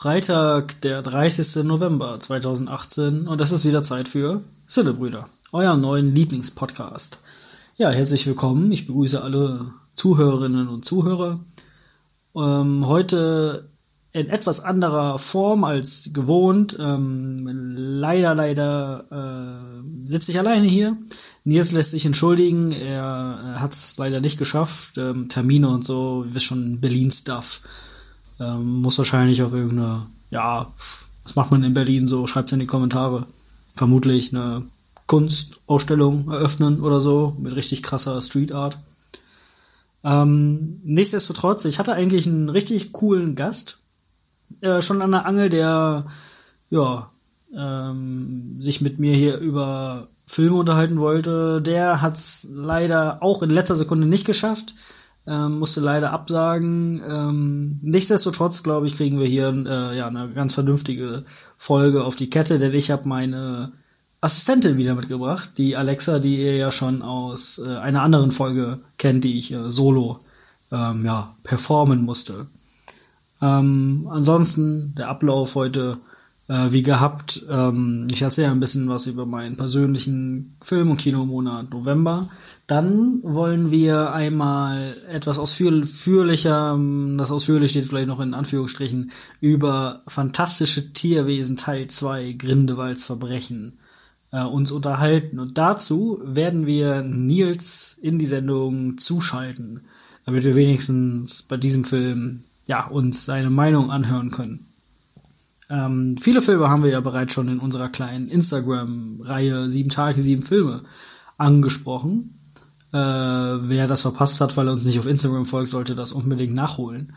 Freitag, der 30. November 2018 und es ist wieder Zeit für Cinnebrüder, euer neuen Lieblingspodcast. Ja, herzlich willkommen. Ich begrüße alle Zuhörerinnen und Zuhörer. Ähm, heute in etwas anderer Form als gewohnt. Ähm, leider, leider äh, sitze ich alleine hier. Nils lässt sich entschuldigen. Er, er hat es leider nicht geschafft. Ähm, Termine und so, wir schon Berlin-Stuff. Ähm, muss wahrscheinlich auf irgendeine, ja, was macht man in Berlin so? Schreibt's in die Kommentare. Vermutlich eine Kunstausstellung eröffnen oder so mit richtig krasser Street Art. Ähm, nichtsdestotrotz, ich hatte eigentlich einen richtig coolen Gast äh, schon an der Angel, der ja ähm, sich mit mir hier über Filme unterhalten wollte. Der hat's leider auch in letzter Sekunde nicht geschafft ähm, musste leider absagen. Ähm, nichtsdestotrotz, glaube ich, kriegen wir hier äh, ja eine ganz vernünftige Folge auf die Kette, denn ich habe meine Assistentin wieder mitgebracht, die Alexa, die ihr ja schon aus äh, einer anderen Folge kennt, die ich äh, solo ähm, ja performen musste. Ähm, ansonsten der Ablauf heute äh, wie gehabt. Ähm, ich erzähle ein bisschen was über meinen persönlichen Film- und Kinomonat November. Dann wollen wir einmal etwas ausführlicher, ähm, das ausführlich steht vielleicht noch in Anführungsstrichen, über fantastische Tierwesen Teil 2 Grindewalds Verbrechen äh, uns unterhalten. Und dazu werden wir Nils in die Sendung zuschalten, damit wir wenigstens bei diesem Film ja uns seine Meinung anhören können. Ähm, viele Filme haben wir ja bereits schon in unserer kleinen Instagram-Reihe Sieben Tage, sieben Filme angesprochen. Äh, wer das verpasst hat, weil er uns nicht auf Instagram folgt, sollte das unbedingt nachholen.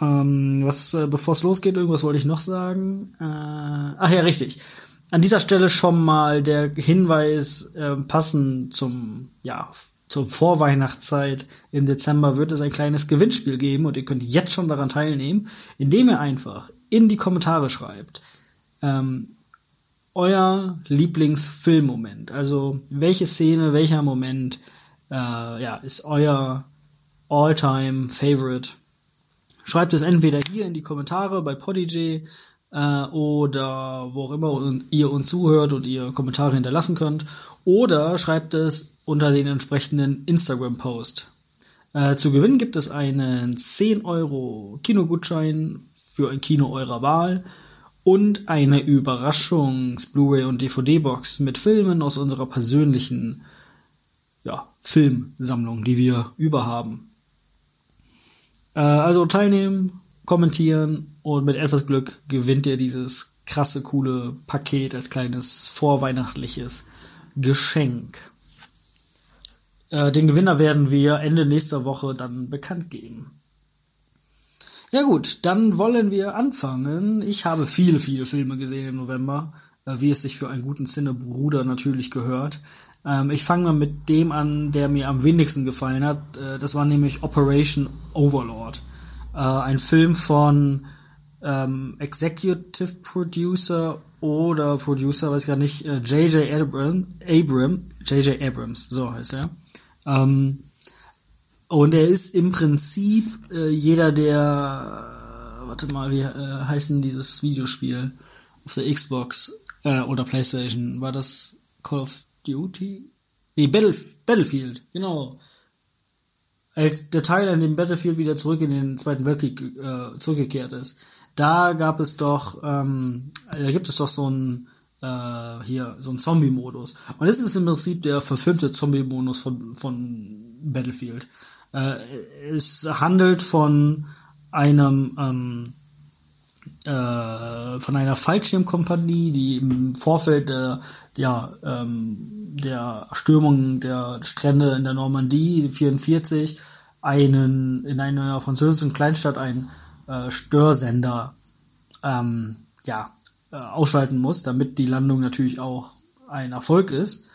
Ähm, was, äh, bevor es losgeht, irgendwas wollte ich noch sagen. Äh, ach ja, richtig. An dieser Stelle schon mal der Hinweis, äh, passend zum, ja, zur Vorweihnachtszeit im Dezember wird es ein kleines Gewinnspiel geben und ihr könnt jetzt schon daran teilnehmen, indem ihr einfach in die Kommentare schreibt, ähm, euer Lieblingsfilmmoment. Also welche Szene, welcher Moment äh, ja, ist euer all-time Favorite. Schreibt es entweder hier in die Kommentare bei Podigy äh, oder wo auch immer ihr uns zuhört und ihr Kommentare hinterlassen könnt. Oder schreibt es unter den entsprechenden Instagram-Post. Äh, zu gewinnen gibt es einen 10 Euro Kinogutschein für ein Kino eurer Wahl und eine Überraschungs-Blu-ray und DVD-Box mit Filmen aus unserer persönlichen ja, Filmsammlung, die wir überhaben. Äh, also teilnehmen, kommentieren und mit etwas Glück gewinnt ihr dieses krasse, coole Paket als kleines vorweihnachtliches Geschenk. Äh, den Gewinner werden wir Ende nächster Woche dann bekannt geben. Ja gut, dann wollen wir anfangen. Ich habe viele, viele Filme gesehen im November, äh, wie es sich für einen guten Cinebruder natürlich gehört. Ähm, ich fange mal mit dem an, der mir am wenigsten gefallen hat. Äh, das war nämlich Operation Overlord. Äh, ein Film von ähm, Executive Producer oder Producer, weiß ich gar nicht, J.J. Abram, Abram, J.J. Abrams, so heißt er. Ähm, und er ist im Prinzip äh, jeder der, äh, warte mal, wie äh, heißen dieses Videospiel auf der Xbox äh, oder Playstation? War das Call of Duty? Nee, Battle, Battlefield, genau. Als der Teil, an dem Battlefield wieder zurück in den Zweiten Weltkrieg äh, zurückgekehrt ist, da gab es doch, ähm, da gibt es doch so ein äh, hier so ein Zombie-Modus. Und das ist im Prinzip der verfilmte Zombie-Modus von, von Battlefield. Äh, es handelt von einem ähm, äh, von einer Fallschirmkompanie, die im Vorfeld der, ja, ähm, der Stürmung der Strände in der Normandie 44 einen in einer französischen Kleinstadt einen äh, Störsender ähm, ja, äh, ausschalten muss, damit die Landung natürlich auch ein Erfolg ist.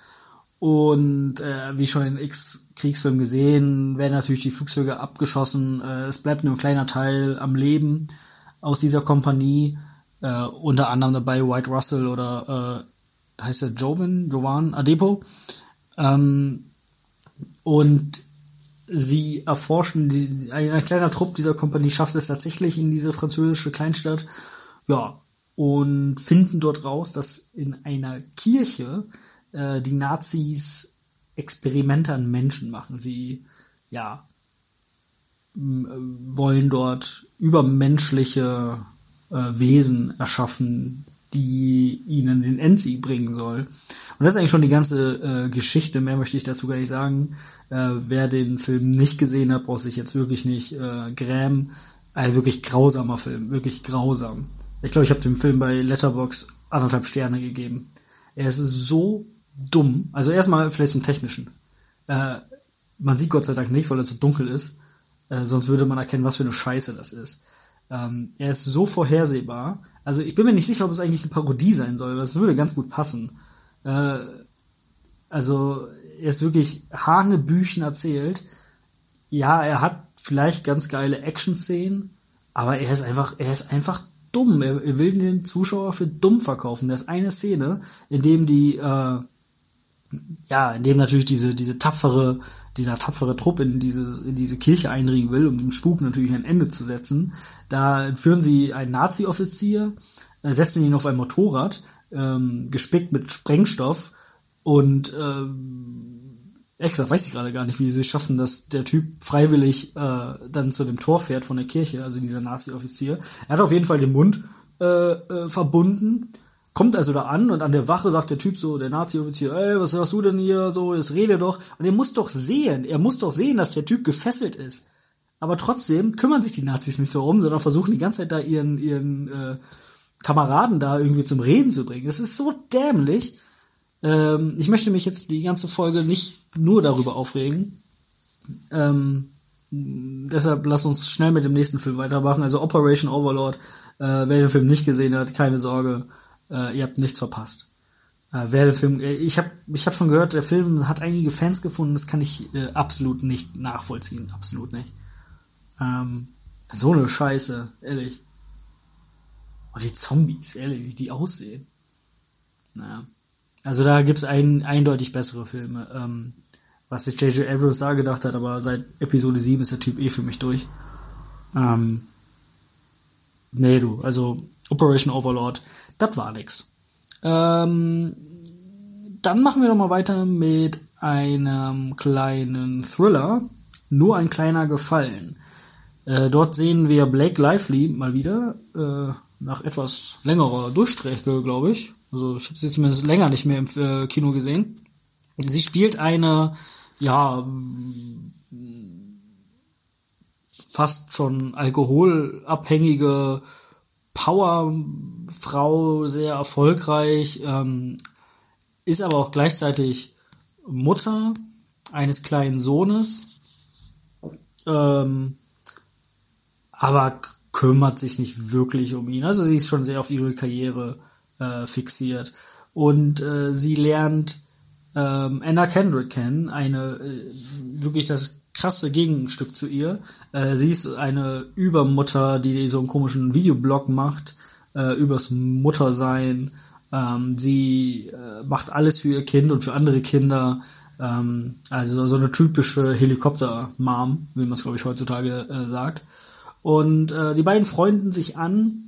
Und äh, wie schon in X Kriegsfilmen gesehen, werden natürlich die Flugzeuge abgeschossen. Äh, es bleibt nur ein kleiner Teil am Leben aus dieser Kompanie. Äh, unter anderem dabei White Russell oder äh, heißt er Jovan, Jovan Adepo. Ähm, und sie erforschen, die, ein, ein kleiner Trupp dieser Kompanie schafft es tatsächlich in diese französische Kleinstadt, ja, und finden dort raus, dass in einer Kirche äh, die Nazis Experimente an Menschen machen. Sie, ja, wollen dort übermenschliche äh, Wesen erschaffen, die ihnen den Endsieg bringen soll. Und das ist eigentlich schon die ganze äh, Geschichte. Mehr möchte ich dazu gar nicht sagen. Äh, wer den Film nicht gesehen hat, braucht sich jetzt wirklich nicht äh, grämen. Ein wirklich grausamer Film, wirklich grausam. Ich glaube, ich habe dem Film bei Letterbox anderthalb Sterne gegeben. Er ist so dumm. Also erstmal vielleicht zum Technischen. Äh, man sieht Gott sei Dank nichts, weil es so dunkel ist. Äh, sonst würde man erkennen, was für eine Scheiße das ist. Ähm, er ist so vorhersehbar. Also ich bin mir nicht sicher, ob es eigentlich eine Parodie sein soll, aber es würde ganz gut passen. Äh, also er ist wirklich Hanebüchen erzählt. Ja, er hat vielleicht ganz geile Action-Szenen, aber er ist einfach, er ist einfach dumm. Er, will den Zuschauer für dumm verkaufen. Das ist eine Szene, in dem die, äh, ja, in dem natürlich diese, diese tapfere dieser tapfere Trupp in diese, in diese Kirche einringen will, um dem Spuk natürlich ein Ende zu setzen. Da führen sie einen Nazi-Offizier, äh, setzen ihn auf ein Motorrad, ähm, gespickt mit Sprengstoff und ähm, ehrlich gesagt weiß ich gerade gar nicht, wie sie schaffen, dass der Typ freiwillig äh, dann zu dem Tor fährt von der Kirche, also dieser Nazi-Offizier. Er hat auf jeden Fall den Mund äh, äh, verbunden Kommt also da an und an der Wache sagt der Typ so, der Nazi-Offizier, ey, was hast du denn hier so, jetzt rede doch. Und er muss doch sehen, er muss doch sehen, dass der Typ gefesselt ist. Aber trotzdem kümmern sich die Nazis nicht darum, sondern versuchen die ganze Zeit da ihren, ihren äh, Kameraden da irgendwie zum Reden zu bringen. Das ist so dämlich. Ähm, ich möchte mich jetzt die ganze Folge nicht nur darüber aufregen. Ähm, deshalb lass uns schnell mit dem nächsten Film weitermachen. Also Operation Overlord. Äh, wer den Film nicht gesehen hat, keine Sorge äh, ihr habt nichts verpasst. Äh, wer den Film, äh, ich habe ich hab schon gehört, der Film hat einige Fans gefunden, das kann ich äh, absolut nicht nachvollziehen, absolut nicht. Ähm, so eine Scheiße, ehrlich. Und die Zombies, ehrlich, wie die aussehen. Naja. Also da gibt's ein, eindeutig bessere Filme. Ähm, was sich J.J. Abrams da gedacht hat, aber seit Episode 7 ist der Typ eh für mich durch. Ähm, nee, du, also Operation Overlord, das war nix. Ähm, dann machen wir noch mal weiter mit einem kleinen Thriller. Nur ein kleiner Gefallen. Äh, dort sehen wir Blake Lively mal wieder, äh, nach etwas längerer Durchstrecke, glaube ich. Also ich habe sie zumindest länger nicht mehr im äh, Kino gesehen. Sie spielt eine, ja, fast schon alkoholabhängige Powerfrau, sehr erfolgreich, ähm, ist aber auch gleichzeitig Mutter eines kleinen Sohnes, ähm, aber kümmert sich nicht wirklich um ihn. Also sie ist schon sehr auf ihre Karriere äh, fixiert. Und äh, sie lernt ähm, Anna Kendrick kennen, eine äh, wirklich das krasse Gegenstück zu ihr. Äh, sie ist eine Übermutter, die so einen komischen Videoblog macht äh, übers Muttersein. Ähm, sie äh, macht alles für ihr Kind und für andere Kinder. Ähm, also so eine typische Helikopter-Mom, wie man es glaube ich heutzutage äh, sagt. Und äh, die beiden freunden sich an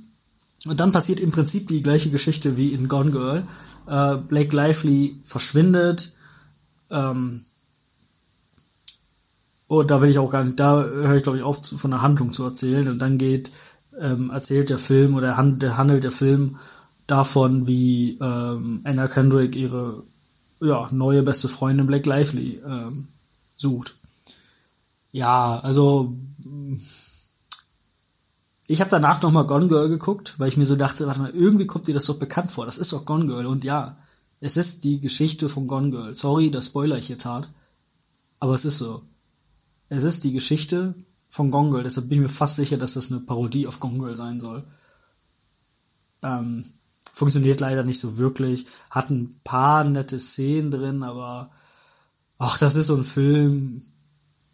und dann passiert im Prinzip die gleiche Geschichte wie in Gone Girl. Äh, Blake Lively verschwindet. Ähm, und da will ich auch gar nicht, da höre ich glaube ich auf, zu, von der Handlung zu erzählen. Und dann geht, ähm, erzählt der Film oder hand, handelt der Film davon, wie ähm, Anna Kendrick ihre ja, neue beste Freundin Black Lively ähm, sucht. Ja, also ich habe danach nochmal Gone Girl geguckt, weil ich mir so dachte, warte mal, irgendwie kommt dir das doch bekannt vor. Das ist doch Gone Girl. Und ja, es ist die Geschichte von Gone Girl. Sorry, das spoiler ich jetzt hart. Aber es ist so. Es ist die Geschichte von Gongol, deshalb bin ich mir fast sicher, dass das eine Parodie auf Gongol sein soll. Ähm, funktioniert leider nicht so wirklich, hat ein paar nette Szenen drin, aber ach, das ist so ein Film,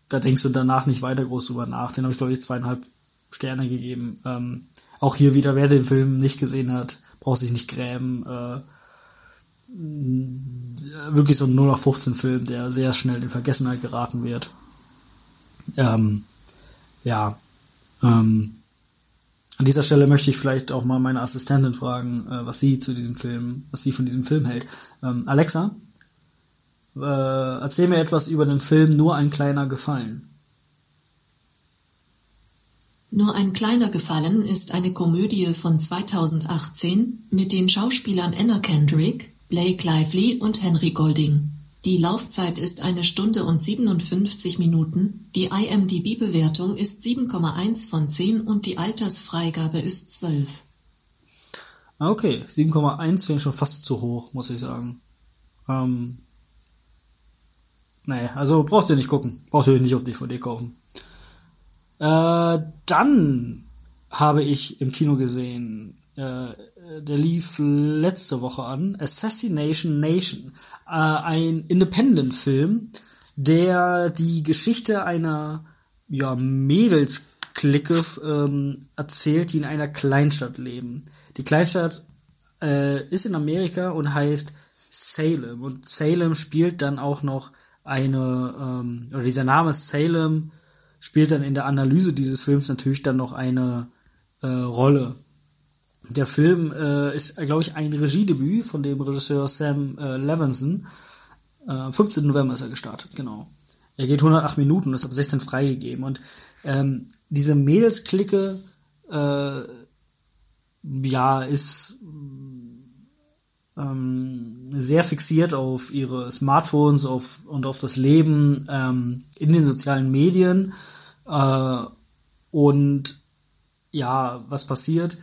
da denkst du danach nicht weiter groß drüber nach. Den habe ich, glaube ich, zweieinhalb Sterne gegeben. Ähm, auch hier wieder, wer den Film nicht gesehen hat, braucht sich nicht grämen. Äh, wirklich so ein 0 nach 15 Film, der sehr schnell in Vergessenheit geraten wird. Ähm, ja, ähm, an dieser Stelle möchte ich vielleicht auch mal meine Assistentin fragen, äh, was sie zu diesem Film, was sie von diesem Film hält. Ähm, Alexa, äh, erzähl mir etwas über den Film Nur ein kleiner Gefallen. Nur ein kleiner Gefallen ist eine Komödie von 2018 mit den Schauspielern Anna Kendrick, Blake Lively und Henry Golding. Die Laufzeit ist eine Stunde und 57 Minuten, die IMDb-Bewertung ist 7,1 von 10 und die Altersfreigabe ist 12. Ah, okay, 7,1 finde ich schon fast zu hoch, muss ich sagen. Ähm, nee, also braucht ihr nicht gucken. Braucht ihr nicht auf DVD kaufen. Äh, dann habe ich im Kino gesehen, äh, der lief letzte Woche an, Assassination Nation, äh, ein Independent-Film, der die Geschichte einer ja, Mädelsklicke ähm, erzählt, die in einer Kleinstadt leben. Die Kleinstadt äh, ist in Amerika und heißt Salem. Und Salem spielt dann auch noch eine, ähm, oder dieser Name Salem spielt dann in der Analyse dieses Films natürlich dann noch eine äh, Rolle. Der Film äh, ist, glaube ich, ein Regiedebüt von dem Regisseur Sam äh, Levinson. Äh, 15. November ist er gestartet, genau. Er geht 108 Minuten ist ab 16 freigegeben. Und ähm, diese Mädelsklicke, äh, ja, ist ähm, sehr fixiert auf ihre Smartphones auf, und auf das Leben ähm, in den sozialen Medien. Äh, und ja, was passiert?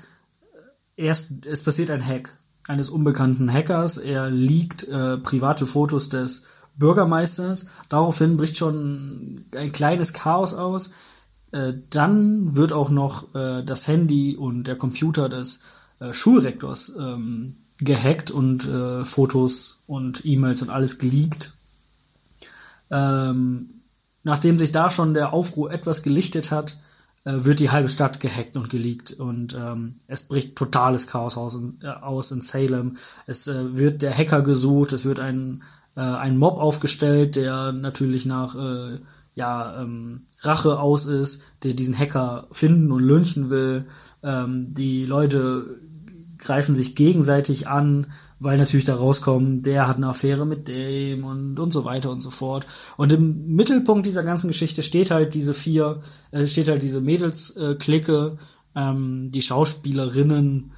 Erst, es passiert ein Hack eines unbekannten Hackers. Er liegt äh, private Fotos des Bürgermeisters. Daraufhin bricht schon ein kleines Chaos aus. Äh, dann wird auch noch äh, das Handy und der Computer des äh, Schulrektors ähm, gehackt und äh, Fotos und E-Mails und alles geleakt. Ähm, nachdem sich da schon der Aufruhr etwas gelichtet hat, wird die halbe Stadt gehackt und geleakt und ähm, es bricht totales Chaos aus in, äh, aus in Salem. Es äh, wird der Hacker gesucht, es wird ein, äh, ein Mob aufgestellt, der natürlich nach äh, ja, ähm, Rache aus ist, der diesen Hacker finden und lynchen will. Ähm, die Leute greifen sich gegenseitig an, weil natürlich da rauskommen, der hat eine Affäre mit dem und und so weiter und so fort. Und im Mittelpunkt dieser ganzen Geschichte steht halt diese vier, äh, steht halt diese Mädels-Clique, ähm, die Schauspielerinnen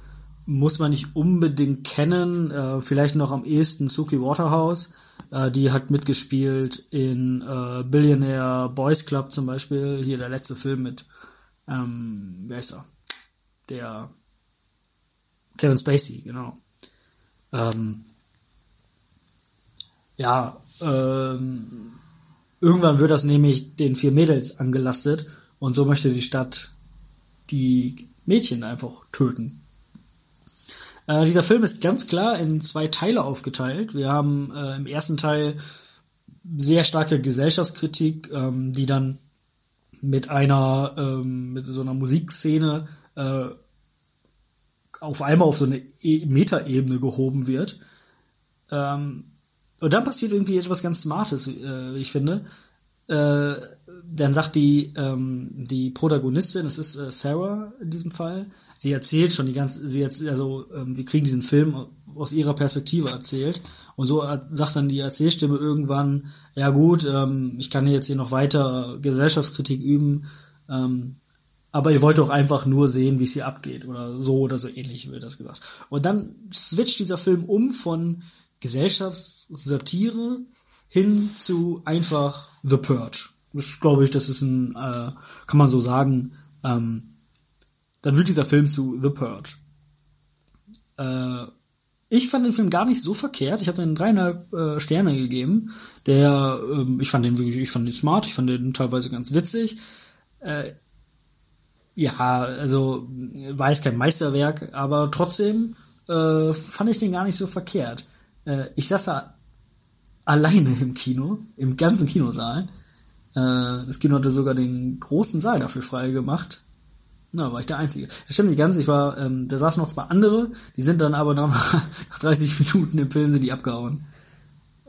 muss man nicht unbedingt kennen, äh, vielleicht noch am ehesten Suki Waterhouse, äh, die hat mitgespielt in äh, Billionaire Boys Club zum Beispiel, hier der letzte Film mit, ähm, wer ist er? Der Kevin Spacey, genau. Ähm, ja, ähm, irgendwann wird das nämlich den vier Mädels angelastet und so möchte die Stadt die Mädchen einfach töten. Äh, dieser Film ist ganz klar in zwei Teile aufgeteilt. Wir haben äh, im ersten Teil sehr starke Gesellschaftskritik, ähm, die dann mit einer ähm, mit so einer Musikszene äh, auf einmal auf so eine e Metaebene gehoben wird. Ähm, und dann passiert irgendwie etwas ganz Smartes, äh, ich finde. Äh, dann sagt die, ähm, die Protagonistin, das ist äh, Sarah in diesem Fall, sie erzählt schon die ganze, sie jetzt, also ähm, wir kriegen diesen Film aus ihrer Perspektive erzählt. Und so sagt dann die Erzählstimme irgendwann, ja gut, ähm, ich kann jetzt hier noch weiter Gesellschaftskritik üben, ähm, aber ihr wollt doch einfach nur sehen, wie es hier abgeht oder so oder so ähnlich wird das gesagt. Und dann switcht dieser Film um von Gesellschaftssatire hin zu einfach The Purge. Das glaube ich, das ist ein, äh, kann man so sagen, ähm, dann wird dieser Film zu The Purge. Äh, ich fand den Film gar nicht so verkehrt. Ich habe den dreieinhalb äh, Sterne gegeben. Der, ähm, ich fand den wirklich, ich fand den smart, ich fand den teilweise ganz witzig. Äh, ja, also war jetzt kein Meisterwerk, aber trotzdem äh, fand ich den gar nicht so verkehrt. Äh, ich saß da alleine im Kino, im ganzen Kinosaal. Äh, das Kino hatte sogar den großen Saal dafür frei gemacht. Na, war ich der Einzige. Das stimmt nicht ganz, ich war, ähm, da saßen noch zwei andere, die sind dann aber nach, nach 30 Minuten im Film sind die abgehauen.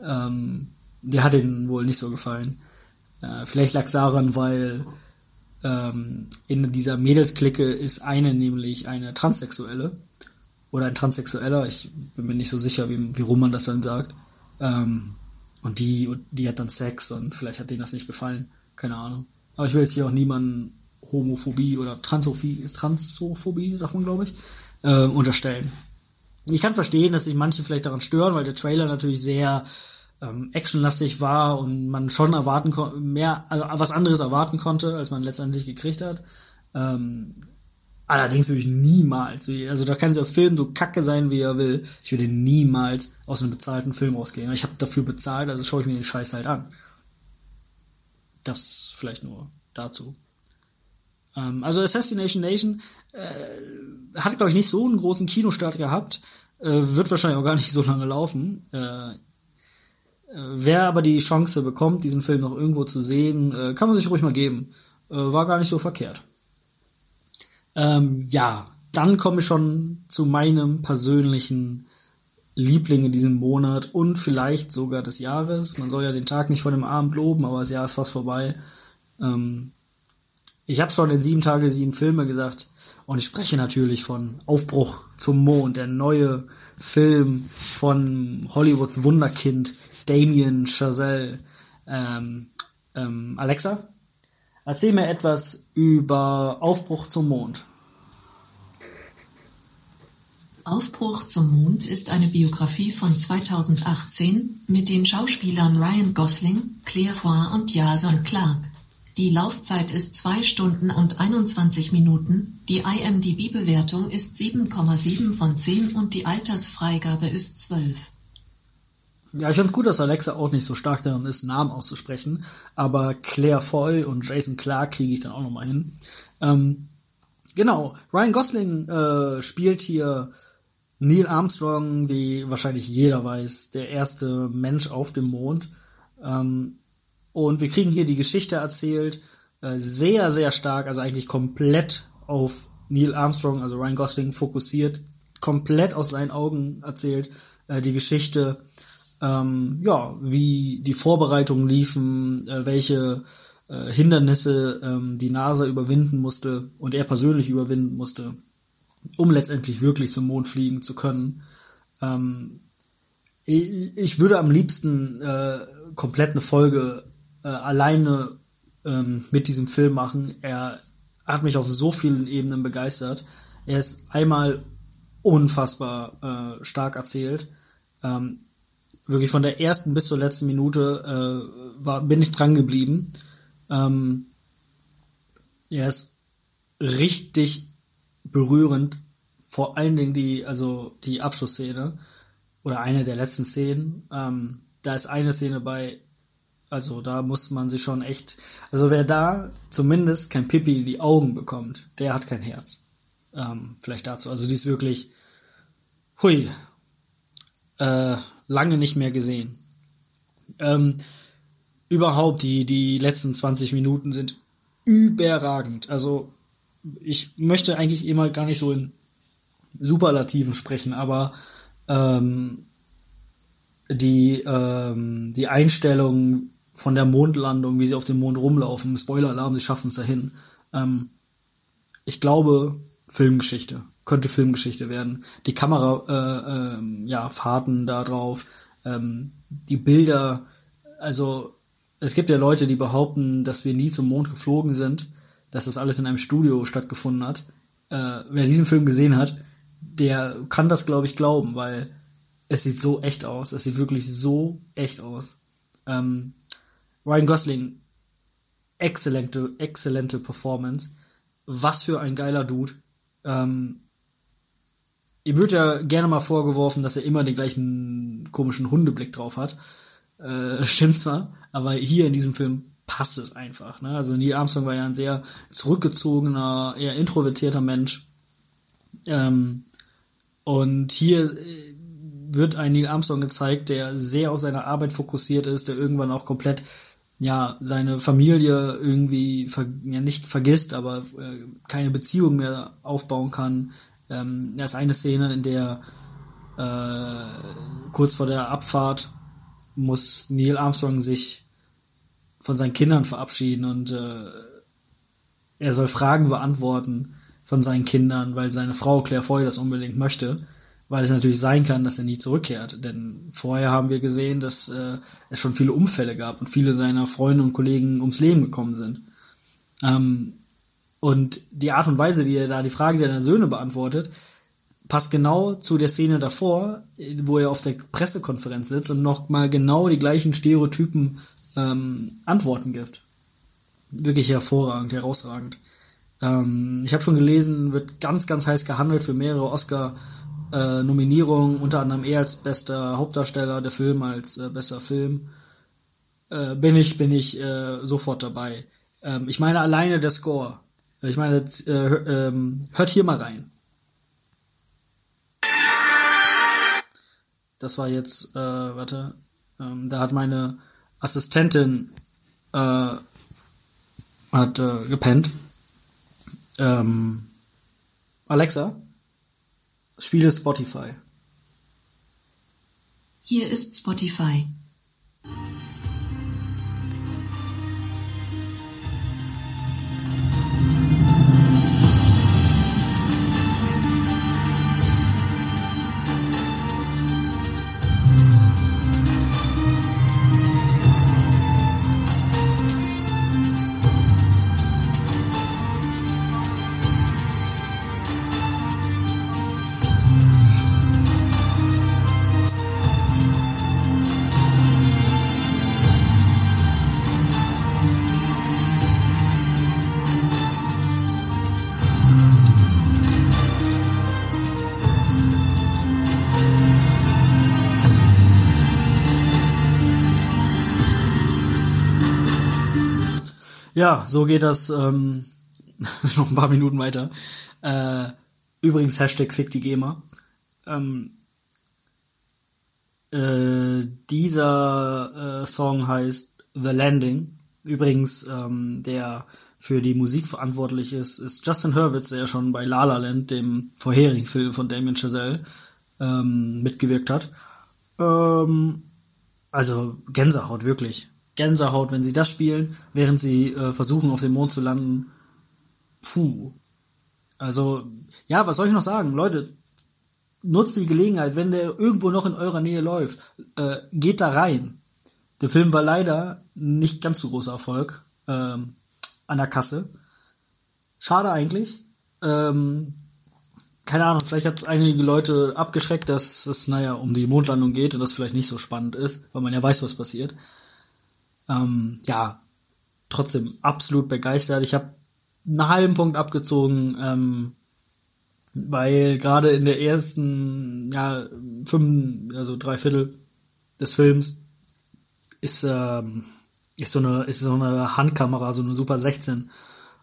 Ähm, der hat ihnen wohl nicht so gefallen. Äh, vielleicht lag es daran, weil ähm, in dieser Mädelsklicke ist eine nämlich eine Transsexuelle oder ein Transsexueller, ich bin mir nicht so sicher, wie, wie rum man das dann sagt. Ähm, und die, die hat dann Sex und vielleicht hat denen das nicht gefallen. Keine Ahnung. Aber ich will jetzt hier auch niemanden Homophobie oder Transophobie, Transophobie, sagt man, glaube ich, äh, unterstellen. Ich kann verstehen, dass sich manche vielleicht daran stören, weil der Trailer natürlich sehr ähm, actionlastig war und man schon erwarten mehr, also was anderes erwarten konnte, als man letztendlich gekriegt hat. Ähm, allerdings würde ich niemals, also da kann der Film so kacke sein, wie er will, ich würde niemals aus einem bezahlten Film rausgehen. Ich habe dafür bezahlt, also schaue ich mir den Scheiß halt an. Das vielleicht nur dazu. Ähm, also Assassination Nation äh, hat, glaube ich, nicht so einen großen Kinostart gehabt, äh, wird wahrscheinlich auch gar nicht so lange laufen. Äh, wer aber die Chance bekommt, diesen Film noch irgendwo zu sehen, äh, kann man sich ruhig mal geben. Äh, war gar nicht so verkehrt. Ähm, ja, dann komme ich schon zu meinem persönlichen Liebling in diesem Monat und vielleicht sogar des Jahres. Man soll ja den Tag nicht vor dem Abend loben, aber das Jahr ist fast vorbei. Ähm, ich habe schon in sieben Tage sieben Filme gesagt und ich spreche natürlich von Aufbruch zum Mond, der neue Film von Hollywoods Wunderkind Damien Chazelle. Ähm, ähm, Alexa, erzähl mir etwas über Aufbruch zum Mond. Aufbruch zum Mond ist eine Biografie von 2018 mit den Schauspielern Ryan Gosling, Claire Foy und Jason Clarke. Die Laufzeit ist 2 Stunden und 21 Minuten, die IMDb-Bewertung ist 7,7 von 10 und die Altersfreigabe ist 12. Ja, ich find's gut, dass Alexa auch nicht so stark darin ist, Namen auszusprechen, aber Claire Foy und Jason Clark kriege ich dann auch nochmal hin. Ähm, genau, Ryan Gosling äh, spielt hier Neil Armstrong, wie wahrscheinlich jeder weiß, der erste Mensch auf dem Mond. Ähm, und wir kriegen hier die Geschichte erzählt, äh, sehr, sehr stark, also eigentlich komplett auf Neil Armstrong, also Ryan Gosling fokussiert, komplett aus seinen Augen erzählt, äh, die Geschichte ähm, ja, wie die Vorbereitungen liefen, äh, welche äh, Hindernisse ähm, die NASA überwinden musste und er persönlich überwinden musste, um letztendlich wirklich zum Mond fliegen zu können. Ähm, ich, ich, würde am liebsten äh, komplett eine Folge äh, alleine ähm, mit diesem Film machen. Er hat mich auf so vielen Ebenen begeistert. Er ist einmal unfassbar äh, stark erzählt. Ähm, wirklich von der ersten bis zur letzten Minute äh, war, bin ich dran geblieben. Ähm, er ist richtig berührend, vor allen Dingen die, also die Abschlussszene oder eine der letzten Szenen. Ähm, da ist eine Szene bei, also da muss man sich schon echt, also wer da zumindest kein Pipi in die Augen bekommt, der hat kein Herz. Ähm, vielleicht dazu. Also die ist wirklich, hui, äh, lange nicht mehr gesehen. Ähm, überhaupt, die, die letzten 20 Minuten sind überragend. Also, ich möchte eigentlich immer gar nicht so in Superlativen sprechen, aber ähm, die, ähm, die Einstellung von der Mondlandung, wie sie auf dem Mond rumlaufen, Spoiler-Alarm, sie schaffen es dahin. Ähm, ich glaube, Filmgeschichte könnte Filmgeschichte werden. Die Kamera, äh, äh, ja, Fahrten da drauf, ähm, die Bilder, also es gibt ja Leute, die behaupten, dass wir nie zum Mond geflogen sind, dass das alles in einem Studio stattgefunden hat. Äh, wer diesen Film gesehen hat, der kann das, glaube ich, glauben, weil es sieht so echt aus. Es sieht wirklich so echt aus. Ähm, Ryan Gosling, exzellente, exzellente Performance. Was für ein geiler Dude. Ähm, Ihm wird ja gerne mal vorgeworfen, dass er immer den gleichen komischen Hundeblick drauf hat. Äh, stimmt zwar, aber hier in diesem Film passt es einfach. Ne? Also Neil Armstrong war ja ein sehr zurückgezogener, eher introvertierter Mensch. Ähm, und hier äh, wird ein Neil Armstrong gezeigt, der sehr auf seine Arbeit fokussiert ist, der irgendwann auch komplett ja seine Familie irgendwie ver ja nicht vergisst, aber äh, keine Beziehung mehr aufbauen kann, ähm, da ist eine Szene, in der äh, kurz vor der Abfahrt muss Neil Armstrong sich von seinen Kindern verabschieden und äh, er soll Fragen beantworten von seinen Kindern, weil seine Frau Claire Foy das unbedingt möchte, weil es natürlich sein kann, dass er nie zurückkehrt. Denn vorher haben wir gesehen, dass äh, es schon viele Unfälle gab und viele seiner Freunde und Kollegen ums Leben gekommen sind. Ähm, und die Art und Weise, wie er da die Fragen seiner Söhne beantwortet, passt genau zu der Szene davor, wo er auf der Pressekonferenz sitzt und noch mal genau die gleichen Stereotypen ähm, Antworten gibt. Wirklich hervorragend, herausragend. Ähm, ich habe schon gelesen, wird ganz, ganz heiß gehandelt für mehrere Oscar-Nominierungen, äh, unter anderem er als bester Hauptdarsteller, der Film als äh, bester Film. Äh, bin ich, bin ich äh, sofort dabei. Ähm, ich meine alleine der Score. Ich meine, äh, ähm, hört hier mal rein. Das war jetzt, äh, warte, ähm, da hat meine Assistentin äh, hat äh, gepennt. Ähm, Alexa, spiele Spotify. Hier ist Spotify. Ja, so geht das ähm, noch ein paar Minuten weiter. Äh, übrigens Hashtag Fick die GEMA. Ähm, äh, dieser äh, Song heißt The Landing. Übrigens, ähm, der für die Musik verantwortlich ist, ist Justin Hurwitz, der ja schon bei La La Land, dem vorherigen Film von Damien Chazelle, ähm, mitgewirkt hat. Ähm, also Gänsehaut, wirklich. Gänsehaut, wenn sie das spielen, während sie äh, versuchen, auf dem Mond zu landen. Puh. Also, ja, was soll ich noch sagen? Leute, nutzt die Gelegenheit, wenn der irgendwo noch in eurer Nähe läuft, äh, geht da rein. Der Film war leider nicht ganz so großer Erfolg ähm, an der Kasse. Schade eigentlich. Ähm, keine Ahnung, vielleicht hat einige Leute abgeschreckt, dass es, naja, um die Mondlandung geht und das vielleicht nicht so spannend ist, weil man ja weiß, was passiert. Ähm, ja, trotzdem absolut begeistert. Ich habe einen halben Punkt abgezogen, ähm, weil gerade in der ersten, ja, fünf, also drei Viertel des Films ist, ähm, ist so eine, ist so eine Handkamera, so eine Super 16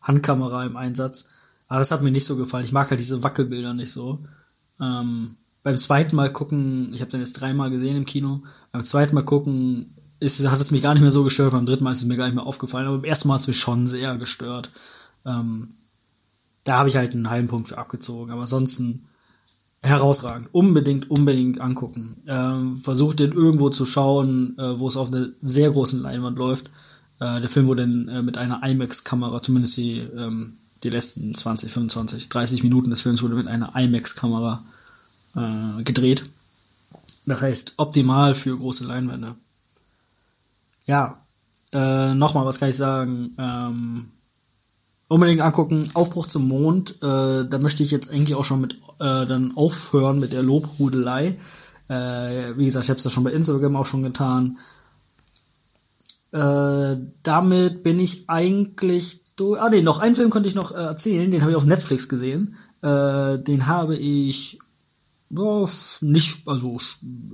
Handkamera im Einsatz. Aber das hat mir nicht so gefallen. Ich mag halt diese Wackelbilder nicht so. Ähm, beim zweiten Mal gucken, ich habe den jetzt dreimal gesehen im Kino, beim zweiten Mal gucken ist, hat es mich gar nicht mehr so gestört, beim dritten Mal ist es mir gar nicht mehr aufgefallen, aber beim ersten Mal hat es mich schon sehr gestört. Ähm, da habe ich halt einen halben Punkt für abgezogen, aber ansonsten herausragend. Unbedingt, unbedingt angucken. Ähm, versucht den irgendwo zu schauen, äh, wo es auf einer sehr großen Leinwand läuft. Äh, der Film wurde dann äh, mit einer IMAX-Kamera, zumindest die, ähm, die letzten 20, 25, 30 Minuten des Films wurde mit einer IMAX-Kamera äh, gedreht. Das heißt, optimal für große Leinwände ja, äh, nochmal, was kann ich sagen? Ähm, unbedingt angucken. Aufbruch zum Mond. Äh, da möchte ich jetzt eigentlich auch schon mit äh, dann aufhören mit der Lobhudelei. Äh, wie gesagt, ich habe es ja schon bei Instagram auch schon getan. Äh, damit bin ich eigentlich durch. Ah nee, noch einen Film konnte ich noch äh, erzählen. Den habe ich auf Netflix gesehen. Äh, den habe ich oh, nicht, also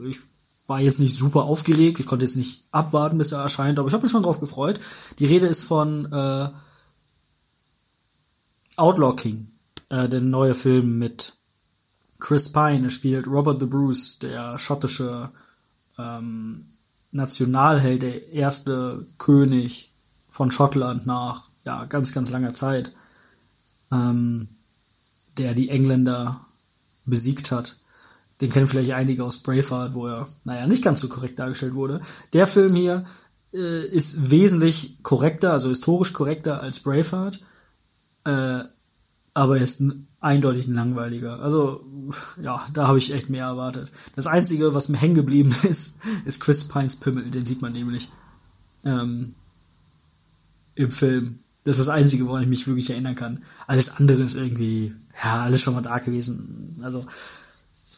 ich war jetzt nicht super aufgeregt, ich konnte jetzt nicht abwarten, bis er erscheint, aber ich habe mich schon drauf gefreut. Die Rede ist von äh, Outlaw King, äh, der neue Film mit Chris Pine. Er spielt Robert the Bruce, der schottische ähm, Nationalheld, der erste König von Schottland nach ja ganz ganz langer Zeit, ähm, der die Engländer besiegt hat. Den kennen vielleicht einige aus Braveheart, wo er, naja, nicht ganz so korrekt dargestellt wurde. Der Film hier äh, ist wesentlich korrekter, also historisch korrekter als Braveheart. Äh, aber er ist ein, eindeutig ein langweiliger. Also, ja, da habe ich echt mehr erwartet. Das Einzige, was mir hängen geblieben ist, ist Chris Pines Pimmel. Den sieht man nämlich ähm, im Film. Das ist das Einzige, woran ich mich wirklich erinnern kann. Alles andere ist irgendwie, ja, alles schon mal da gewesen. Also,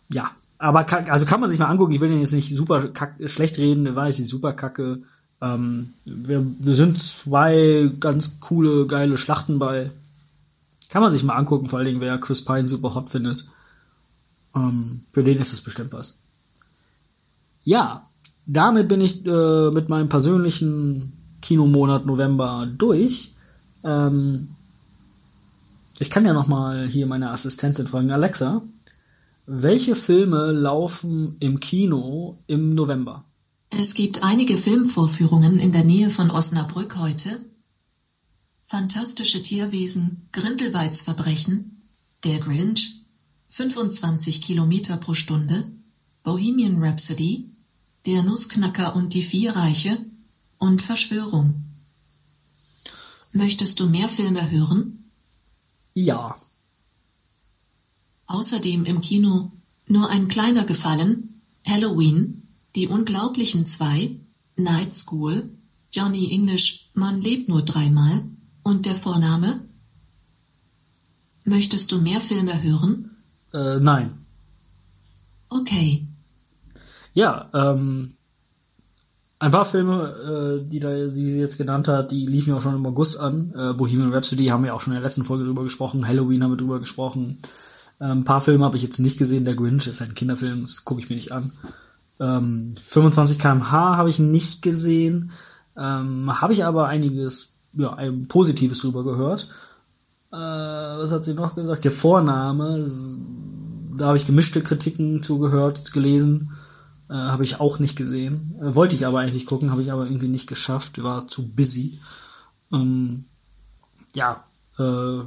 ja. Aber kann, also kann man sich mal angucken. Ich will den jetzt nicht super kack, schlecht reden, war jetzt nicht super kacke. Ähm, wir, wir sind zwei ganz coole, geile Schlachten bei. Kann man sich mal angucken, vor allen Dingen, wer Chris Pine super hot findet. Ähm, für den ist es bestimmt was. Ja, damit bin ich äh, mit meinem persönlichen Kinomonat November durch. Ähm, ich kann ja noch mal hier meine Assistentin fragen, Alexa, welche Filme laufen im Kino im November? Es gibt einige Filmvorführungen in der Nähe von Osnabrück heute. Fantastische Tierwesen, Grindelwalds Verbrechen, Der Grinch, 25 Kilometer pro Stunde, Bohemian Rhapsody, Der Nussknacker und die vier Reiche und Verschwörung. Möchtest du mehr Filme hören? Ja. Außerdem im Kino nur ein kleiner Gefallen, Halloween, Die Unglaublichen zwei, Night School, Johnny English, Man lebt nur dreimal und der Vorname? Möchtest du mehr Filme hören? Äh, nein. Okay. Ja, ähm, ein paar Filme, äh, die da die sie jetzt genannt hat, die liefen ja auch schon im August an. Äh, Bohemian Rhapsody haben wir auch schon in der letzten Folge drüber gesprochen. Halloween haben wir drüber gesprochen. Ähm, ein paar Filme habe ich jetzt nicht gesehen. Der Grinch ist ein Kinderfilm, das gucke ich mir nicht an. Ähm, 25 km/h habe ich nicht gesehen. Ähm, habe ich aber einiges ja, ein Positives drüber gehört. Äh, was hat sie noch gesagt? Der Vorname, da habe ich gemischte Kritiken zugehört, gelesen. Äh, habe ich auch nicht gesehen. Äh, wollte ich aber eigentlich gucken, habe ich aber irgendwie nicht geschafft. War zu busy. Ähm, ja, äh,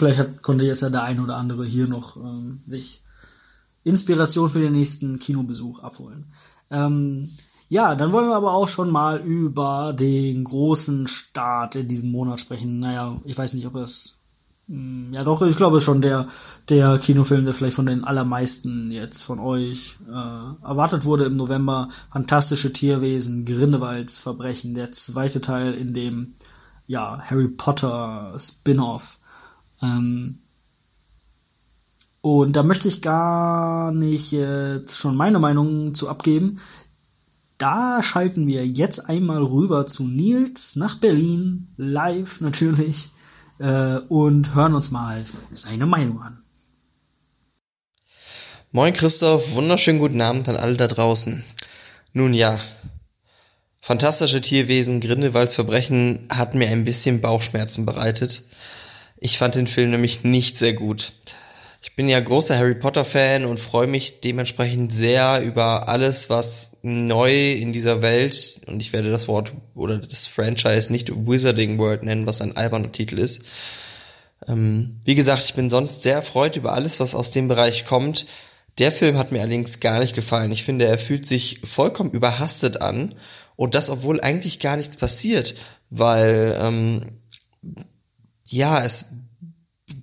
vielleicht hat, konnte jetzt ja der ein oder andere hier noch ähm, sich Inspiration für den nächsten Kinobesuch abholen. Ähm, ja, dann wollen wir aber auch schon mal über den großen Start in diesem Monat sprechen. Naja, ich weiß nicht, ob es hm, ja doch, ich glaube schon der der Kinofilm, der vielleicht von den allermeisten jetzt von euch äh, erwartet wurde im November. Fantastische Tierwesen, Grindelwalds Verbrechen, der zweite Teil in dem ja Harry Potter Spin-off. Ähm, und da möchte ich gar nicht jetzt schon meine Meinung zu abgeben. Da schalten wir jetzt einmal rüber zu Nils nach Berlin, live natürlich, äh, und hören uns mal seine Meinung an. Moin Christoph, wunderschönen guten Abend an alle da draußen. Nun ja, fantastische Tierwesen, Grindelwalds Verbrechen hat mir ein bisschen Bauchschmerzen bereitet. Ich fand den Film nämlich nicht sehr gut. Ich bin ja großer Harry Potter Fan und freue mich dementsprechend sehr über alles, was neu in dieser Welt, und ich werde das Wort oder das Franchise nicht Wizarding World nennen, was ein alberner Titel ist. Ähm, wie gesagt, ich bin sonst sehr erfreut über alles, was aus dem Bereich kommt. Der Film hat mir allerdings gar nicht gefallen. Ich finde, er fühlt sich vollkommen überhastet an und das, obwohl eigentlich gar nichts passiert, weil ähm, ja, es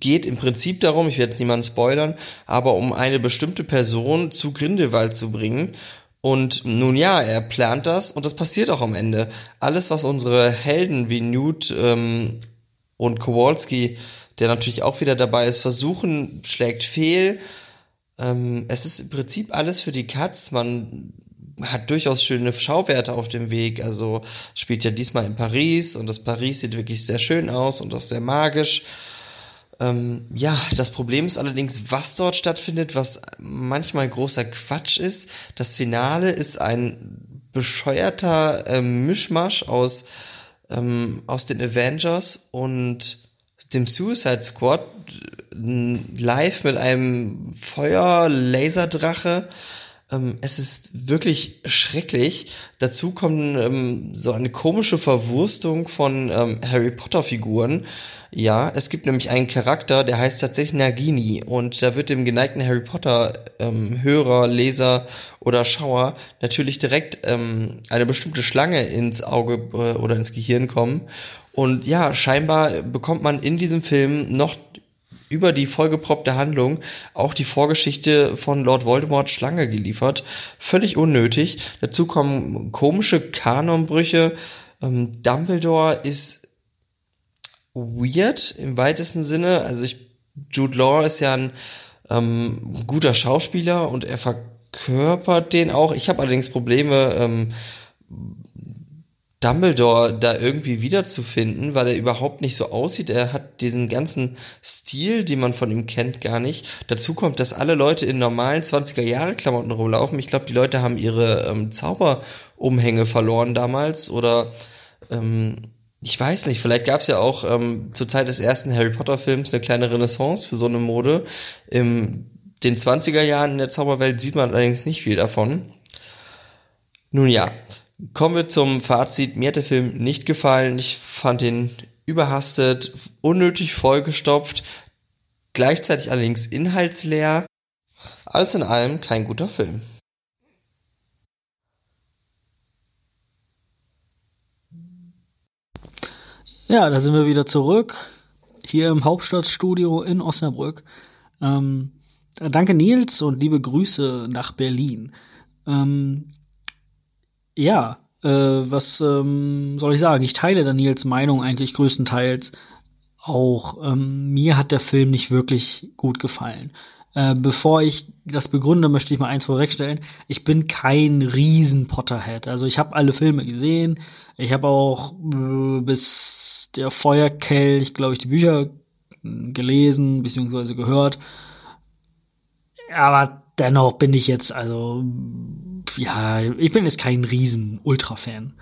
geht im Prinzip darum, ich werde jetzt niemanden spoilern, aber um eine bestimmte Person zu Grindelwald zu bringen. Und nun ja, er plant das und das passiert auch am Ende. Alles, was unsere Helden wie Newt ähm, und Kowalski, der natürlich auch wieder dabei ist, versuchen, schlägt fehl. Ähm, es ist im Prinzip alles für die Katz. Man hat durchaus schöne Schauwerte auf dem Weg. Also spielt ja diesmal in Paris und das Paris sieht wirklich sehr schön aus und ist sehr magisch. Ähm, ja, das Problem ist allerdings, was dort stattfindet, was manchmal großer Quatsch ist. Das Finale ist ein bescheuerter äh, Mischmasch aus, ähm, aus den Avengers und dem Suicide Squad live mit einem Feuer-Laserdrache. Ähm, es ist wirklich schrecklich. Dazu kommt ähm, so eine komische Verwurstung von ähm, Harry Potter Figuren. Ja, es gibt nämlich einen Charakter, der heißt tatsächlich Nagini und da wird dem geneigten Harry Potter ähm, Hörer, Leser oder Schauer natürlich direkt ähm, eine bestimmte Schlange ins Auge äh, oder ins Gehirn kommen. Und ja, scheinbar bekommt man in diesem Film noch über die vollgeproppte Handlung auch die Vorgeschichte von Lord Voldemort Schlange geliefert. Völlig unnötig. Dazu kommen komische Kanonbrüche. Ähm, Dumbledore ist weird im weitesten Sinne. Also ich, Jude Law ist ja ein ähm, guter Schauspieler und er verkörpert den auch. Ich habe allerdings Probleme, ähm, Dumbledore da irgendwie wiederzufinden, weil er überhaupt nicht so aussieht. Er hat diesen ganzen Stil, den man von ihm kennt, gar nicht. Dazu kommt, dass alle Leute in normalen 20er-Jahre-Klamotten rumlaufen. Ich glaube, die Leute haben ihre ähm, Zauberumhänge verloren damals oder ähm, ich weiß nicht, vielleicht gab es ja auch ähm, zur Zeit des ersten Harry Potter-Films eine kleine Renaissance für so eine Mode. In den 20er Jahren in der Zauberwelt sieht man allerdings nicht viel davon. Nun ja, Kommen wir zum Fazit. Mir hat der Film nicht gefallen. Ich fand ihn überhastet, unnötig vollgestopft, gleichzeitig allerdings inhaltsleer. Alles in allem kein guter Film. Ja, da sind wir wieder zurück. Hier im Hauptstadtstudio in Osnabrück. Ähm, danke Nils und liebe Grüße nach Berlin. Ähm, ja, äh, was ähm, soll ich sagen? Ich teile Daniels Meinung eigentlich größtenteils auch. Ähm, mir hat der Film nicht wirklich gut gefallen. Äh, bevor ich das begründe, möchte ich mal eins vorwegstellen. Ich bin kein riesen Potterhead. Also ich habe alle Filme gesehen. Ich habe auch äh, bis der Feuerkelch, glaube ich, die Bücher gelesen bzw. gehört. Aber dennoch bin ich jetzt also ja, ich bin jetzt kein riesen Ultra-Fan.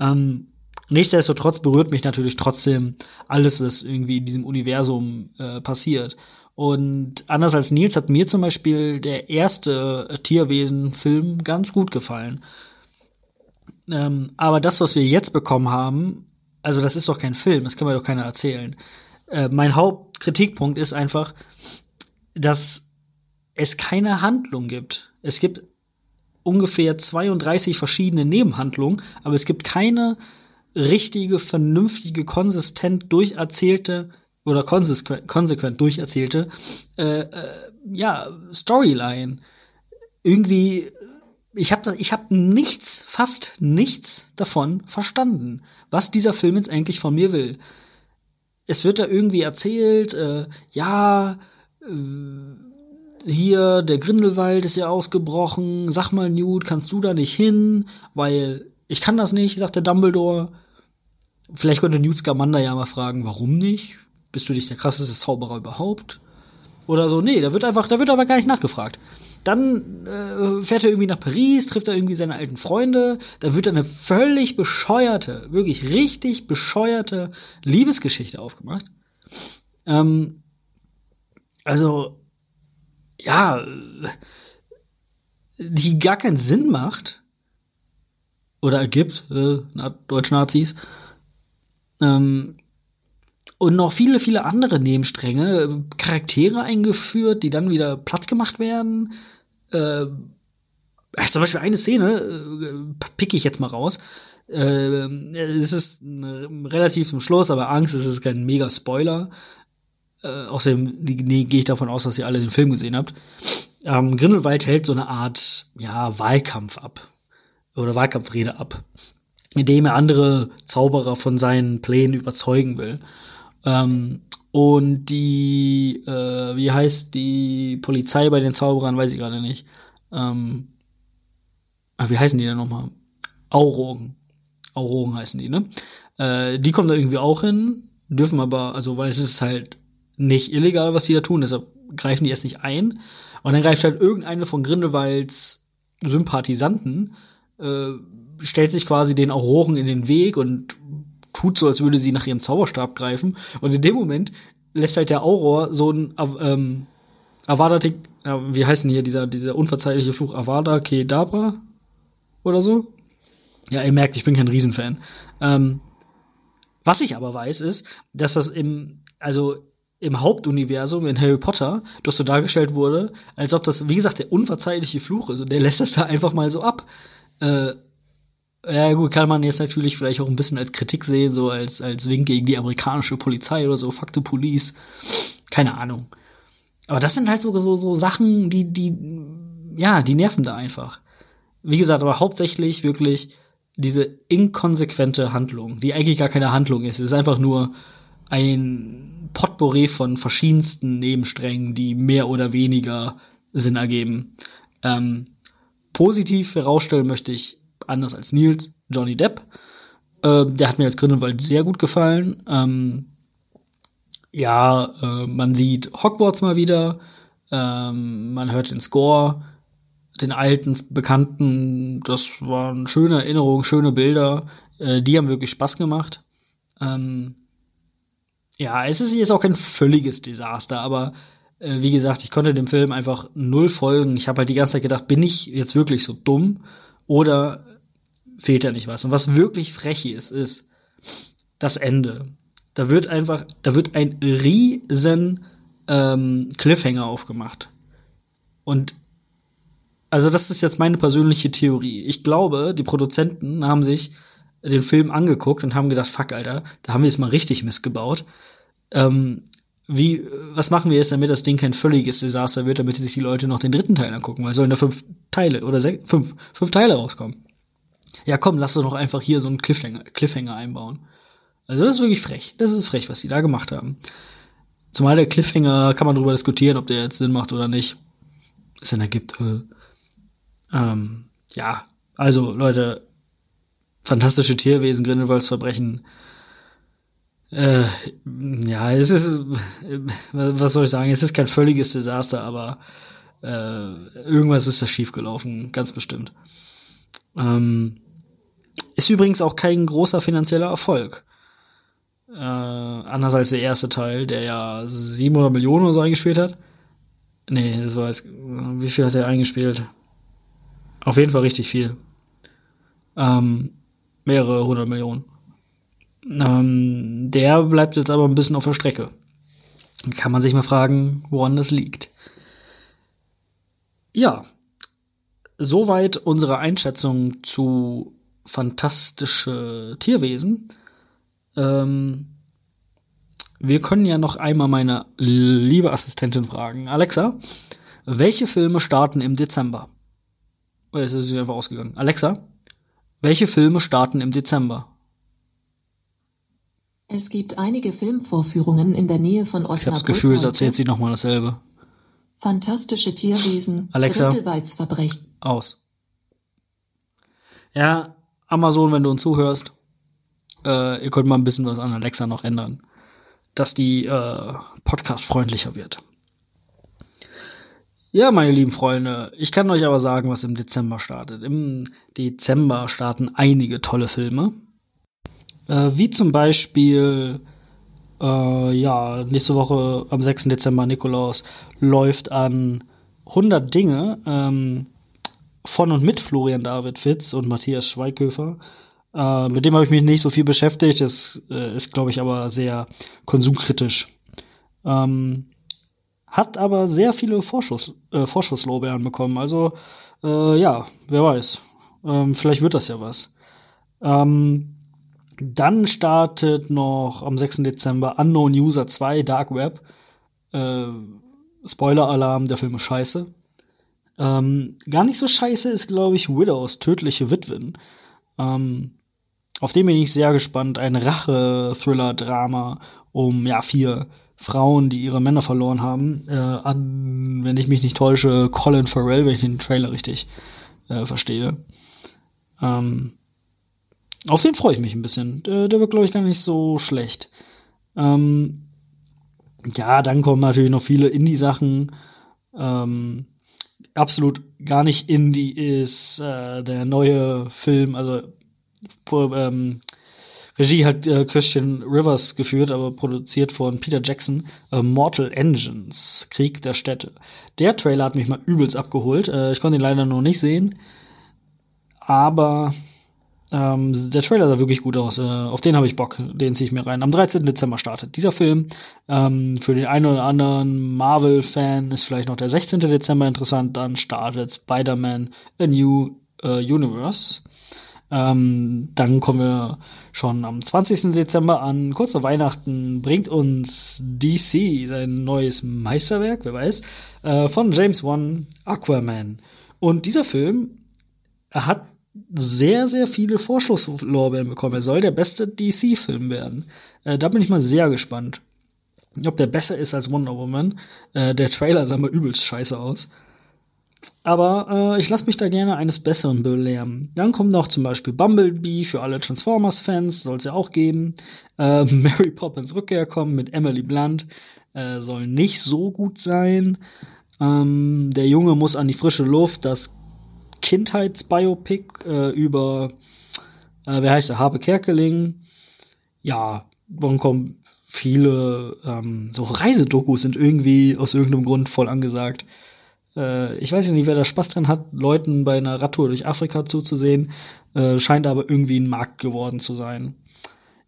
Ähm, nichtsdestotrotz berührt mich natürlich trotzdem alles, was irgendwie in diesem Universum äh, passiert. Und anders als Nils hat mir zum Beispiel der erste äh, Tierwesen-Film ganz gut gefallen. Ähm, aber das, was wir jetzt bekommen haben, also das ist doch kein Film, das kann mir doch keiner erzählen. Äh, mein Hauptkritikpunkt ist einfach, dass es keine Handlung gibt. Es gibt ungefähr 32 verschiedene Nebenhandlungen, aber es gibt keine richtige, vernünftige, konsistent durcherzählte oder konsequent, durcherzählte äh, äh, ja, Storyline. Irgendwie, ich habe ich hab nichts, fast nichts davon verstanden, was dieser Film jetzt eigentlich von mir will. Es wird da irgendwie erzählt, äh, ja, äh, hier, der Grindelwald ist ja ausgebrochen, sag mal, Newt, kannst du da nicht hin? Weil ich kann das nicht, sagt der Dumbledore. Vielleicht könnte Newt Scamander ja mal fragen, warum nicht? Bist du nicht der krasseste Zauberer überhaupt? Oder so, nee, da wird einfach, da wird aber gar nicht nachgefragt. Dann äh, fährt er irgendwie nach Paris, trifft er irgendwie seine alten Freunde, da wird eine völlig bescheuerte, wirklich richtig bescheuerte Liebesgeschichte aufgemacht. Ähm, also, ja, die gar keinen Sinn macht oder ergibt, äh, Deutsch-Nazis. Ähm, und noch viele, viele andere Nebenstränge, Charaktere eingeführt, die dann wieder platt gemacht werden. Äh, zum Beispiel eine Szene, äh, picke ich jetzt mal raus. Äh, es ist relativ zum Schluss, aber Angst, es ist kein mega Spoiler. Äh, außerdem nee, gehe ich davon aus, dass ihr alle den Film gesehen habt. Ähm, Grindelwald hält so eine Art ja, Wahlkampf ab. Oder Wahlkampfrede ab. Indem er andere Zauberer von seinen Plänen überzeugen will. Ähm, und die, äh, wie heißt die Polizei bei den Zauberern, weiß ich gerade nicht. Ähm, ah, wie heißen die denn nochmal? Aurogen. Aurogen heißen die, ne? Äh, die kommen da irgendwie auch hin, dürfen aber, also weil es ist halt nicht illegal, was die da tun, deshalb greifen die erst nicht ein. Und dann greift halt irgendeine von Grindelwalds Sympathisanten, äh, stellt sich quasi den Auroren in den Weg und tut so, als würde sie nach ihrem Zauberstab greifen. Und in dem Moment lässt halt der Auror so ein ähm, Avada, ja, wie heißt denn hier dieser, dieser unverzeihliche Fluch Avada Kedabra oder so? Ja, ihr merkt, ich bin kein Riesenfan. Ähm, was ich aber weiß, ist, dass das im, also im Hauptuniversum in Harry Potter doch so dargestellt wurde, als ob das, wie gesagt, der unverzeihliche Fluch ist und der lässt das da einfach mal so ab. Äh, ja, gut, kann man jetzt natürlich vielleicht auch ein bisschen als Kritik sehen, so als, als Wink gegen die amerikanische Polizei oder so, fuck the police. Keine Ahnung. Aber das sind halt so, so, so Sachen, die, die, ja, die nerven da einfach. Wie gesagt, aber hauptsächlich wirklich diese inkonsequente Handlung, die eigentlich gar keine Handlung ist. Es ist einfach nur ein Potpourri von verschiedensten Nebensträngen, die mehr oder weniger Sinn ergeben. Ähm, positiv herausstellen möchte ich, anders als Nils, Johnny Depp. Äh, der hat mir als Grindelwald sehr gut gefallen. Ähm, ja, äh, man sieht Hogwarts mal wieder, ähm, man hört den Score, den alten Bekannten, das waren schöne Erinnerungen, schöne Bilder, äh, die haben wirklich Spaß gemacht. Ähm, ja, es ist jetzt auch kein völliges Desaster, aber äh, wie gesagt, ich konnte dem Film einfach null folgen. Ich habe halt die ganze Zeit gedacht, bin ich jetzt wirklich so dumm oder fehlt da nicht was? Und was wirklich frech ist, ist das Ende. Da wird einfach, da wird ein riesen ähm, Cliffhanger aufgemacht. Und also das ist jetzt meine persönliche Theorie. Ich glaube, die Produzenten haben sich den Film angeguckt und haben gedacht, fuck, Alter, da haben wir jetzt mal richtig missgebaut. Ähm, wie, was machen wir jetzt, damit das Ding kein völliges Desaster wird, damit sich die Leute noch den dritten Teil angucken, weil sollen da fünf Teile oder sechs, fünf, fünf Teile rauskommen. Ja, komm, lass doch noch einfach hier so einen Cliffhanger, Cliffhanger einbauen. Also das ist wirklich frech. Das ist frech, was die da gemacht haben. Zumal der Cliffhanger kann man darüber diskutieren, ob der jetzt Sinn macht oder nicht. Sinn ergibt. Äh. Ähm, ja, also Leute, fantastische Tierwesen, Grindelwalds Verbrechen. Äh, ja, es ist, was soll ich sagen, es ist kein völliges Desaster, aber äh, irgendwas ist da schiefgelaufen, ganz bestimmt. Ähm, ist übrigens auch kein großer finanzieller Erfolg. Äh, anders als der erste Teil, der ja 700 Millionen oder so eingespielt hat. Nee, das war jetzt, wie viel hat er eingespielt? Auf jeden Fall richtig viel. Ähm, mehrere hundert Millionen. Ähm, der bleibt jetzt aber ein bisschen auf der Strecke. Kann man sich mal fragen, woran das liegt. Ja, soweit unsere Einschätzung zu fantastische Tierwesen. Ähm, wir können ja noch einmal meine liebe Assistentin fragen. Alexa, welche Filme starten im Dezember? Oder ist sie einfach ausgegangen? Alexa, welche Filme starten im Dezember? Es gibt einige Filmvorführungen in der Nähe von Osnabrück. Ich habe das Gefühl, es erzählt sie nochmal dasselbe. Fantastische Tierwesen. Alexa. Aus. Ja, Amazon, wenn du uns zuhörst, äh, ihr könnt mal ein bisschen was an Alexa noch ändern, dass die äh, Podcast freundlicher wird. Ja, meine lieben Freunde, ich kann euch aber sagen, was im Dezember startet. Im Dezember starten einige tolle Filme. Äh, wie zum Beispiel, äh, ja, nächste Woche am 6. Dezember, Nikolaus, läuft an 100 Dinge ähm, von und mit Florian David Fitz und Matthias Schweighöfer. Äh, mit dem habe ich mich nicht so viel beschäftigt. Das äh, ist, glaube ich, aber sehr konsumkritisch. Ähm, hat aber sehr viele Vorschuss, äh, Vorschusslorbeeren bekommen. Also, äh, ja, wer weiß. Ähm, vielleicht wird das ja was. Ähm, dann startet noch am 6. Dezember Unknown User 2 Dark Web. Äh, Spoiler-Alarm, der Film ist scheiße. Ähm, gar nicht so scheiße ist, glaube ich, Widows, tödliche Witwen. Ähm, auf den bin ich sehr gespannt. Ein Rache-Thriller-Drama um ja vier Frauen, die ihre Männer verloren haben. Äh, an, wenn ich mich nicht täusche, Colin Farrell, wenn ich den Trailer richtig äh, verstehe. Ähm, auf den freue ich mich ein bisschen. Der, der wird, glaube ich, gar nicht so schlecht. Ähm, ja, dann kommen natürlich noch viele Indie-Sachen. Ähm, absolut gar nicht Indie ist äh, der neue Film, also ähm, Regie hat äh, Christian Rivers geführt, aber produziert von Peter Jackson. Äh, Mortal Engines, Krieg der Städte. Der Trailer hat mich mal übelst abgeholt. Äh, ich konnte ihn leider noch nicht sehen. Aber ähm, der Trailer sah wirklich gut aus. Äh, auf den habe ich Bock. Den ziehe ich mir rein. Am 13. Dezember startet dieser Film. Ähm, für den einen oder anderen Marvel-Fan ist vielleicht noch der 16. Dezember interessant. Dann startet Spider-Man A New äh, Universe. Ähm, dann kommen wir schon am 20. Dezember an. Kurz vor Weihnachten bringt uns DC sein neues Meisterwerk, wer weiß, äh, von James Wan, Aquaman. Und dieser Film hat sehr, sehr viele Vorschusslorbeeren bekommen. Er soll der beste DC-Film werden. Äh, da bin ich mal sehr gespannt. Ob der besser ist als Wonder Woman. Äh, der Trailer sah mal übelst scheiße aus. Aber äh, ich lasse mich da gerne eines Besseren belehren. Dann kommt noch zum Beispiel Bumblebee für alle Transformers-Fans, soll es ja auch geben. Äh, Mary Poppins Rückkehr kommen mit Emily Blunt, äh, soll nicht so gut sein. Ähm, der Junge muss an die frische Luft, das Kindheitsbiopic äh, über, äh, wer heißt der, Habe Kerkeling. Ja, dann kommen viele, ähm, so Reisedokus sind irgendwie aus irgendeinem Grund voll angesagt. Äh, ich weiß nicht, wer da Spaß dran hat, Leuten bei einer Radtour durch Afrika zuzusehen, äh, scheint aber irgendwie ein Markt geworden zu sein.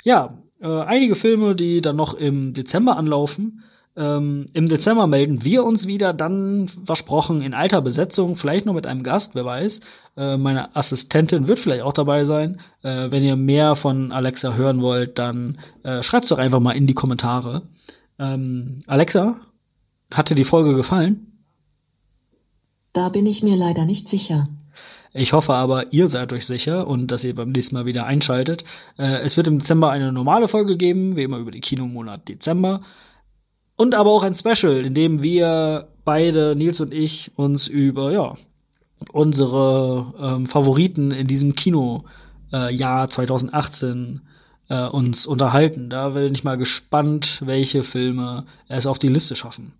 Ja, äh, einige Filme, die dann noch im Dezember anlaufen. Ähm, Im Dezember melden wir uns wieder, dann versprochen in alter Besetzung, vielleicht noch mit einem Gast, wer weiß. Äh, meine Assistentin wird vielleicht auch dabei sein. Äh, wenn ihr mehr von Alexa hören wollt, dann äh, schreibt doch einfach mal in die Kommentare. Ähm, Alexa, hat dir die Folge gefallen? Da bin ich mir leider nicht sicher. Ich hoffe aber, ihr seid euch sicher und dass ihr beim nächsten Mal wieder einschaltet. Äh, es wird im Dezember eine normale Folge geben, wie immer über den Kinomonat Dezember. Und aber auch ein Special, in dem wir beide, Nils und ich, uns über, ja, unsere ähm, Favoriten in diesem Kino äh, Jahr 2018 äh, uns unterhalten. Da bin ich mal gespannt, welche Filme es auf die Liste schaffen.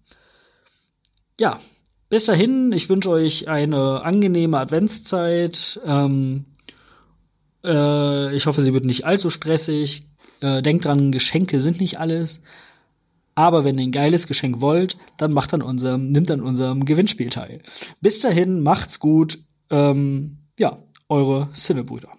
Ja, bis dahin, ich wünsche euch eine angenehme Adventszeit. Ähm, äh, ich hoffe, sie wird nicht allzu stressig. Äh, denkt dran, Geschenke sind nicht alles. Aber wenn ihr ein geiles Geschenk wollt, dann macht an unserem, nimmt an unserem Gewinnspiel teil. Bis dahin, macht's gut. Ähm, ja, eure Cinnebrüder.